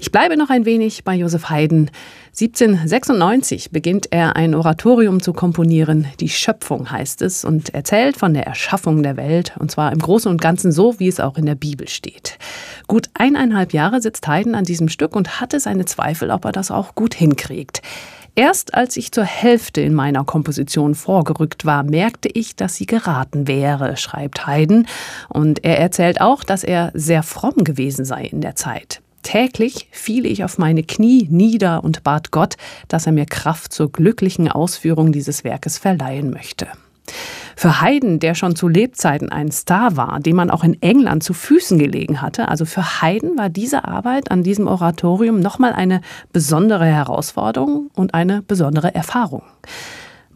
Ich bleibe noch ein wenig bei Josef Haydn. 1796 beginnt er ein Oratorium zu komponieren. Die Schöpfung heißt es und erzählt von der Erschaffung der Welt und zwar im Großen und Ganzen so, wie es auch in der Bibel steht. Gut eineinhalb Jahre sitzt Haydn an diesem Stück und hatte seine Zweifel, ob er das auch gut hinkriegt. Erst als ich zur Hälfte in meiner Komposition vorgerückt war, merkte ich, dass sie geraten wäre, schreibt Haydn. Und er erzählt auch, dass er sehr fromm gewesen sei in der Zeit. Täglich fiel ich auf meine Knie nieder und bat Gott, dass er mir Kraft zur glücklichen Ausführung dieses Werkes verleihen möchte. Für Haydn, der schon zu Lebzeiten ein Star war, dem man auch in England zu Füßen gelegen hatte, also für Haydn war diese Arbeit an diesem Oratorium nochmal eine besondere Herausforderung und eine besondere Erfahrung.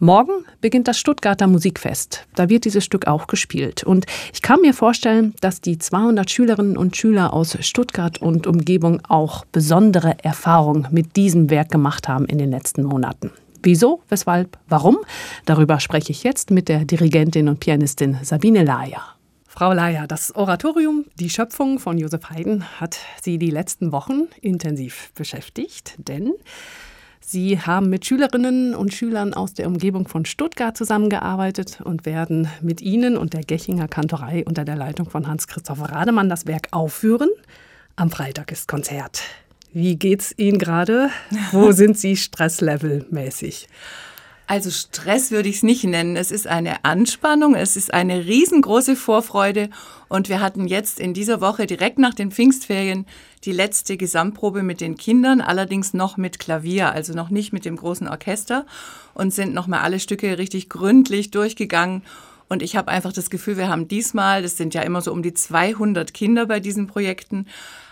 Morgen beginnt das Stuttgarter Musikfest. Da wird dieses Stück auch gespielt. Und ich kann mir vorstellen, dass die 200 Schülerinnen und Schüler aus Stuttgart und Umgebung auch besondere Erfahrungen mit diesem Werk gemacht haben in den letzten Monaten. Wieso, weshalb, warum? Darüber spreche ich jetzt mit der Dirigentin und Pianistin Sabine Laia. Frau Laia, das Oratorium Die Schöpfung von Josef Haydn hat Sie die letzten Wochen intensiv beschäftigt, denn Sie haben mit Schülerinnen und Schülern aus der Umgebung von Stuttgart zusammengearbeitet und werden mit Ihnen und der Gechinger Kantorei unter der Leitung von Hans-Christoph Rademann das Werk aufführen. Am Freitag ist Konzert. Wie geht's Ihnen gerade? Wo sind Sie stresslevelmäßig? Also Stress würde ich es nicht nennen. Es ist eine Anspannung, es ist eine riesengroße Vorfreude und wir hatten jetzt in dieser Woche direkt nach den Pfingstferien die letzte Gesamtprobe mit den Kindern, allerdings noch mit Klavier, also noch nicht mit dem großen Orchester und sind nochmal alle Stücke richtig gründlich durchgegangen. Und ich habe einfach das Gefühl, wir haben diesmal, das sind ja immer so um die 200 Kinder bei diesen Projekten,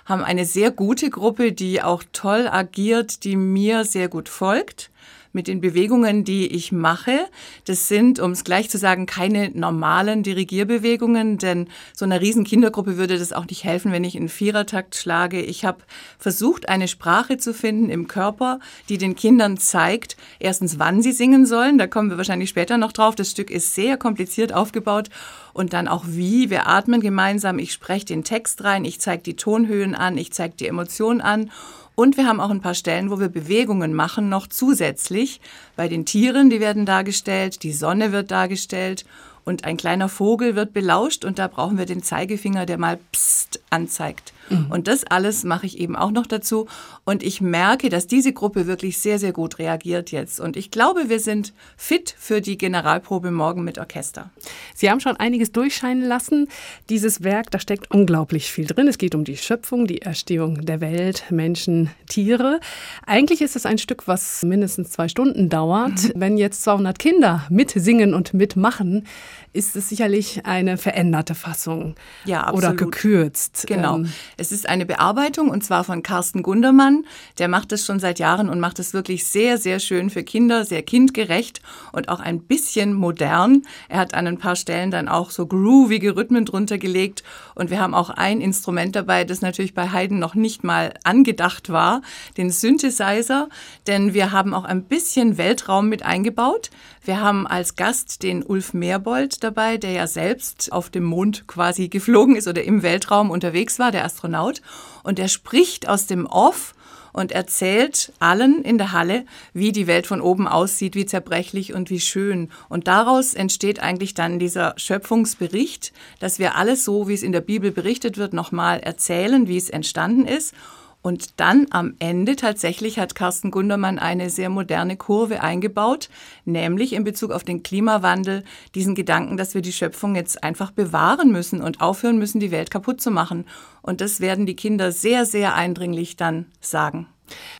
haben eine sehr gute Gruppe, die auch toll agiert, die mir sehr gut folgt mit den Bewegungen, die ich mache. Das sind, um es gleich zu sagen, keine normalen Dirigierbewegungen, denn so einer riesen Kindergruppe würde das auch nicht helfen, wenn ich in Vierertakt schlage. Ich habe versucht, eine Sprache zu finden im Körper, die den Kindern zeigt, erstens, wann sie singen sollen. Da kommen wir wahrscheinlich später noch drauf. Das Stück ist sehr kompliziert aufgebaut und dann auch wie. Wir atmen gemeinsam. Ich spreche den Text rein. Ich zeige die Tonhöhen an. Ich zeige die Emotionen an. Und wir haben auch ein paar Stellen, wo wir Bewegungen machen, noch zusätzlich. Bei den Tieren, die werden dargestellt, die Sonne wird dargestellt und ein kleiner Vogel wird belauscht und da brauchen wir den Zeigefinger, der mal Psst anzeigt. Mhm. Und das alles mache ich eben auch noch dazu. Und ich merke, dass diese Gruppe wirklich sehr, sehr gut reagiert jetzt. Und ich glaube, wir sind fit für die Generalprobe morgen mit Orchester. Sie haben schon einiges durchscheinen lassen. Dieses Werk, da steckt unglaublich viel drin. Es geht um die Schöpfung, die Erstehung der Welt, Menschen, Tiere. Eigentlich ist es ein Stück, was mindestens zwei Stunden dauert. Wenn jetzt 200 Kinder mitsingen und mitmachen, ist es sicherlich eine veränderte Fassung ja, absolut. oder gekürzt. Genau. Es ist eine Bearbeitung und zwar von Carsten Gundermann. Der macht es schon seit Jahren und macht es wirklich sehr, sehr schön für Kinder, sehr kindgerecht und auch ein bisschen modern. Er hat an ein paar Stellen dann auch so groovige Rhythmen drunter gelegt und wir haben auch ein Instrument dabei, das natürlich bei Haydn noch nicht mal angedacht war, den Synthesizer, denn wir haben auch ein bisschen Weltraum mit eingebaut. Wir haben als Gast den Ulf Meerbold dabei, der ja selbst auf dem Mond quasi geflogen ist oder im Weltraum unterwegs war, der Astronaut. Und er spricht aus dem Off und erzählt allen in der Halle, wie die Welt von oben aussieht, wie zerbrechlich und wie schön. Und daraus entsteht eigentlich dann dieser Schöpfungsbericht, dass wir alles so, wie es in der Bibel berichtet wird, nochmal erzählen, wie es entstanden ist und dann am Ende tatsächlich hat Carsten Gundermann eine sehr moderne Kurve eingebaut, nämlich in Bezug auf den Klimawandel diesen Gedanken, dass wir die Schöpfung jetzt einfach bewahren müssen und aufhören müssen, die Welt kaputt zu machen. Und das werden die Kinder sehr, sehr eindringlich dann sagen.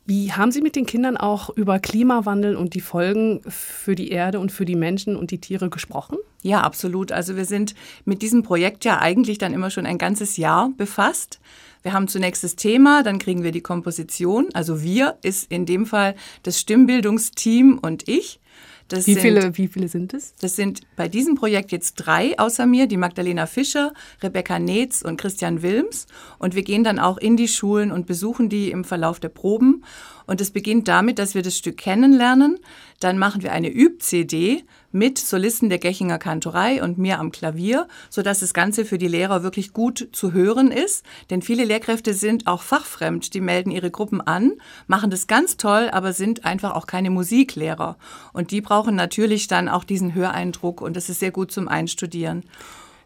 Wie haben Sie mit den Kindern auch über Klimawandel und die Folgen für die Erde und für die Menschen und die Tiere gesprochen? Ja, absolut. Also wir sind mit diesem Projekt ja eigentlich dann immer schon ein ganzes Jahr befasst. Wir haben zunächst das Thema, dann kriegen wir die Komposition. Also wir ist in dem Fall das Stimmbildungsteam und ich. Das wie, sind, viele, wie viele sind es? Das sind bei diesem Projekt jetzt drei außer mir, die Magdalena Fischer, Rebecca Netz und Christian Wilms. Und wir gehen dann auch in die Schulen und besuchen die im Verlauf der Proben. Und es beginnt damit, dass wir das Stück kennenlernen. Dann machen wir eine Üb-CD, mit Solisten der Gechinger Kantorei und mir am Klavier, sodass das Ganze für die Lehrer wirklich gut zu hören ist. Denn viele Lehrkräfte sind auch fachfremd, die melden ihre Gruppen an, machen das ganz toll, aber sind einfach auch keine Musiklehrer. Und die brauchen natürlich dann auch diesen Höreindruck und das ist sehr gut zum Einstudieren.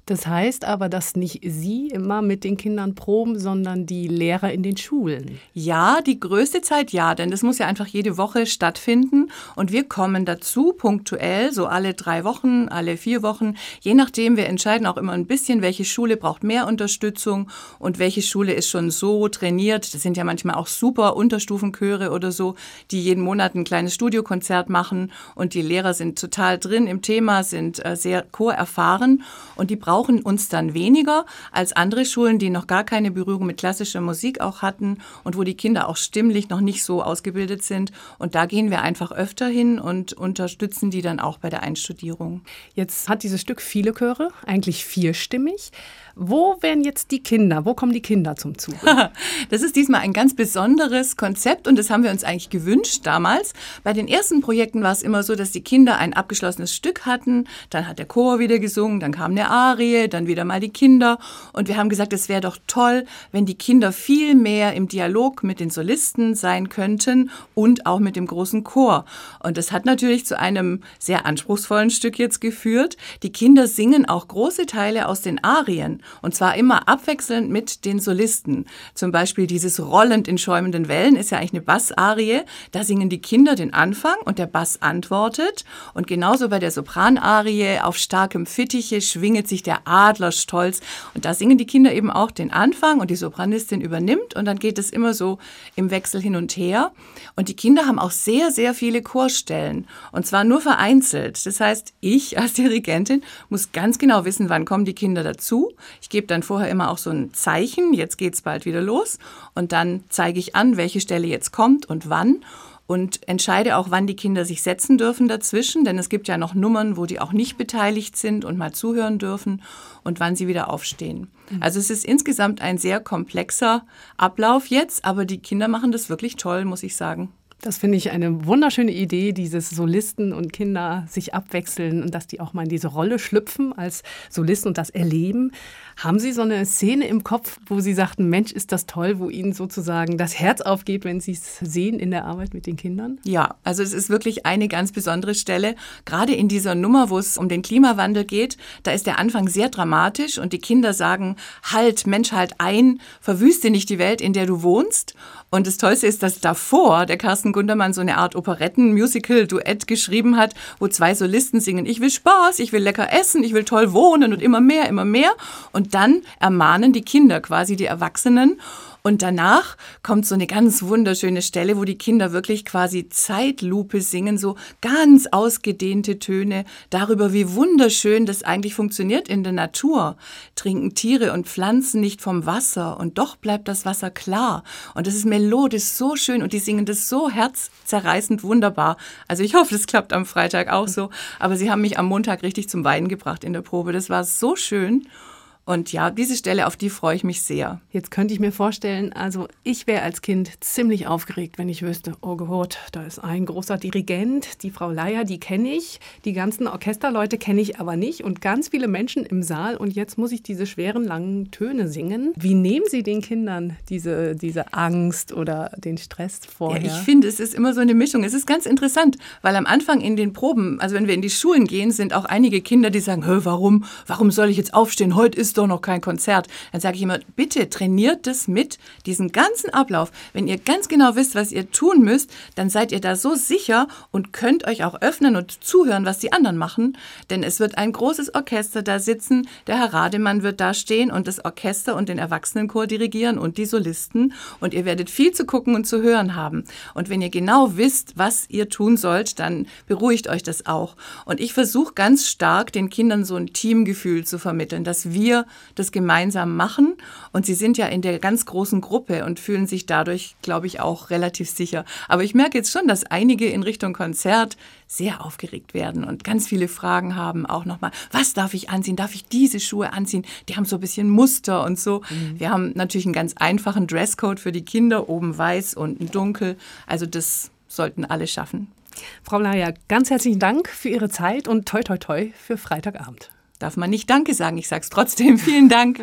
Das heißt aber, dass nicht Sie immer mit den Kindern proben, sondern die Lehrer in den Schulen. Ja, die größte Zeit ja, denn das muss ja einfach jede Woche stattfinden. Und wir kommen dazu punktuell, so alle drei Wochen, alle vier Wochen, je nachdem. Wir entscheiden auch immer ein bisschen, welche Schule braucht mehr Unterstützung und welche Schule ist schon so trainiert. Das sind ja manchmal auch super Unterstufenchöre oder so, die jeden Monat ein kleines Studiokonzert machen und die Lehrer sind total drin im Thema, sind äh, sehr chorerfahren und die brauchen brauchen uns dann weniger als andere Schulen, die noch gar keine Berührung mit klassischer Musik auch hatten und wo die Kinder auch stimmlich noch nicht so ausgebildet sind. Und da gehen wir einfach öfter hin und unterstützen die dann auch bei der Einstudierung. Jetzt hat dieses Stück viele Chöre, eigentlich vierstimmig. Wo werden jetzt die Kinder? Wo kommen die Kinder zum Zug? das ist diesmal ein ganz besonderes Konzept und das haben wir uns eigentlich gewünscht damals. Bei den ersten Projekten war es immer so, dass die Kinder ein abgeschlossenes Stück hatten, dann hat der Chor wieder gesungen, dann kam eine Arie, dann wieder mal die Kinder und wir haben gesagt, es wäre doch toll, wenn die Kinder viel mehr im Dialog mit den Solisten sein könnten und auch mit dem großen Chor. Und das hat natürlich zu einem sehr anspruchsvollen Stück jetzt geführt. Die Kinder singen auch große Teile aus den Arien. Und zwar immer abwechselnd mit den Solisten. Zum Beispiel dieses Rollend in schäumenden Wellen ist ja eigentlich eine Bassarie. Da singen die Kinder den Anfang und der Bass antwortet. Und genauso bei der Sopranarie auf starkem Fittiche schwinget sich der Adler stolz. Und da singen die Kinder eben auch den Anfang und die Sopranistin übernimmt. Und dann geht es immer so im Wechsel hin und her. Und die Kinder haben auch sehr, sehr viele Chorstellen. Und zwar nur vereinzelt. Das heißt, ich als Dirigentin muss ganz genau wissen, wann kommen die Kinder dazu. Ich gebe dann vorher immer auch so ein Zeichen, jetzt geht es bald wieder los. Und dann zeige ich an, welche Stelle jetzt kommt und wann und entscheide auch, wann die Kinder sich setzen dürfen dazwischen, denn es gibt ja noch Nummern, wo die auch nicht beteiligt sind und mal zuhören dürfen und wann sie wieder aufstehen. Mhm. Also es ist insgesamt ein sehr komplexer Ablauf jetzt, aber die Kinder machen das wirklich toll, muss ich sagen. Das finde ich eine wunderschöne Idee, dieses Solisten und Kinder sich abwechseln und dass die auch mal in diese Rolle schlüpfen als Solisten und das erleben. Haben Sie so eine Szene im Kopf, wo Sie sagten, Mensch, ist das toll, wo Ihnen sozusagen das Herz aufgeht, wenn Sie es sehen in der Arbeit mit den Kindern? Ja, also es ist wirklich eine ganz besondere Stelle. Gerade in dieser Nummer, wo es um den Klimawandel geht, da ist der Anfang sehr dramatisch und die Kinder sagen, halt, Mensch, halt ein, verwüste nicht die Welt, in der du wohnst. Und das Tollste ist, dass davor der Carsten Gundermann so eine Art Operetten-Musical-Duett geschrieben hat, wo zwei Solisten singen, ich will Spaß, ich will lecker essen, ich will toll wohnen und immer mehr, immer mehr. Und dann ermahnen die Kinder quasi die Erwachsenen. Und danach kommt so eine ganz wunderschöne Stelle, wo die Kinder wirklich quasi Zeitlupe singen, so ganz ausgedehnte Töne darüber, wie wunderschön das eigentlich funktioniert in der Natur. Trinken Tiere und Pflanzen nicht vom Wasser und doch bleibt das Wasser klar. Und das ist melodisch so schön und die singen das so herzzerreißend wunderbar. Also ich hoffe, das klappt am Freitag auch so. Aber sie haben mich am Montag richtig zum Weinen gebracht in der Probe. Das war so schön. Und ja, diese Stelle, auf die freue ich mich sehr. Jetzt könnte ich mir vorstellen, also ich wäre als Kind ziemlich aufgeregt, wenn ich wüsste, oh Gott, da ist ein großer Dirigent, die Frau Leier, die kenne ich, die ganzen Orchesterleute kenne ich aber nicht und ganz viele Menschen im Saal und jetzt muss ich diese schweren, langen Töne singen. Wie nehmen Sie den Kindern diese, diese Angst oder den Stress vorher? Ja, ich finde, es ist immer so eine Mischung. Es ist ganz interessant, weil am Anfang in den Proben, also wenn wir in die Schulen gehen, sind auch einige Kinder, die sagen, warum, warum soll ich jetzt aufstehen? Heute ist doch noch kein Konzert. Dann sage ich immer, bitte trainiert das mit, diesen ganzen Ablauf. Wenn ihr ganz genau wisst, was ihr tun müsst, dann seid ihr da so sicher und könnt euch auch öffnen und zuhören, was die anderen machen. Denn es wird ein großes Orchester da sitzen, der Herr Rademann wird da stehen und das Orchester und den Erwachsenenchor dirigieren und die Solisten. Und ihr werdet viel zu gucken und zu hören haben. Und wenn ihr genau wisst, was ihr tun sollt, dann beruhigt euch das auch. Und ich versuche ganz stark den Kindern so ein Teamgefühl zu vermitteln, dass wir das gemeinsam machen. Und sie sind ja in der ganz großen Gruppe und fühlen sich dadurch, glaube ich, auch relativ sicher. Aber ich merke jetzt schon, dass einige in Richtung Konzert sehr aufgeregt werden und ganz viele Fragen haben. Auch nochmal, was darf ich anziehen? Darf ich diese Schuhe anziehen? Die haben so ein bisschen Muster und so. Mhm. Wir haben natürlich einen ganz einfachen Dresscode für die Kinder, oben weiß, unten dunkel. Also das sollten alle schaffen. Frau Laia, ganz herzlichen Dank für Ihre Zeit und toi toi toi für Freitagabend. Darf man nicht Danke sagen, ich sage es trotzdem. Vielen Dank.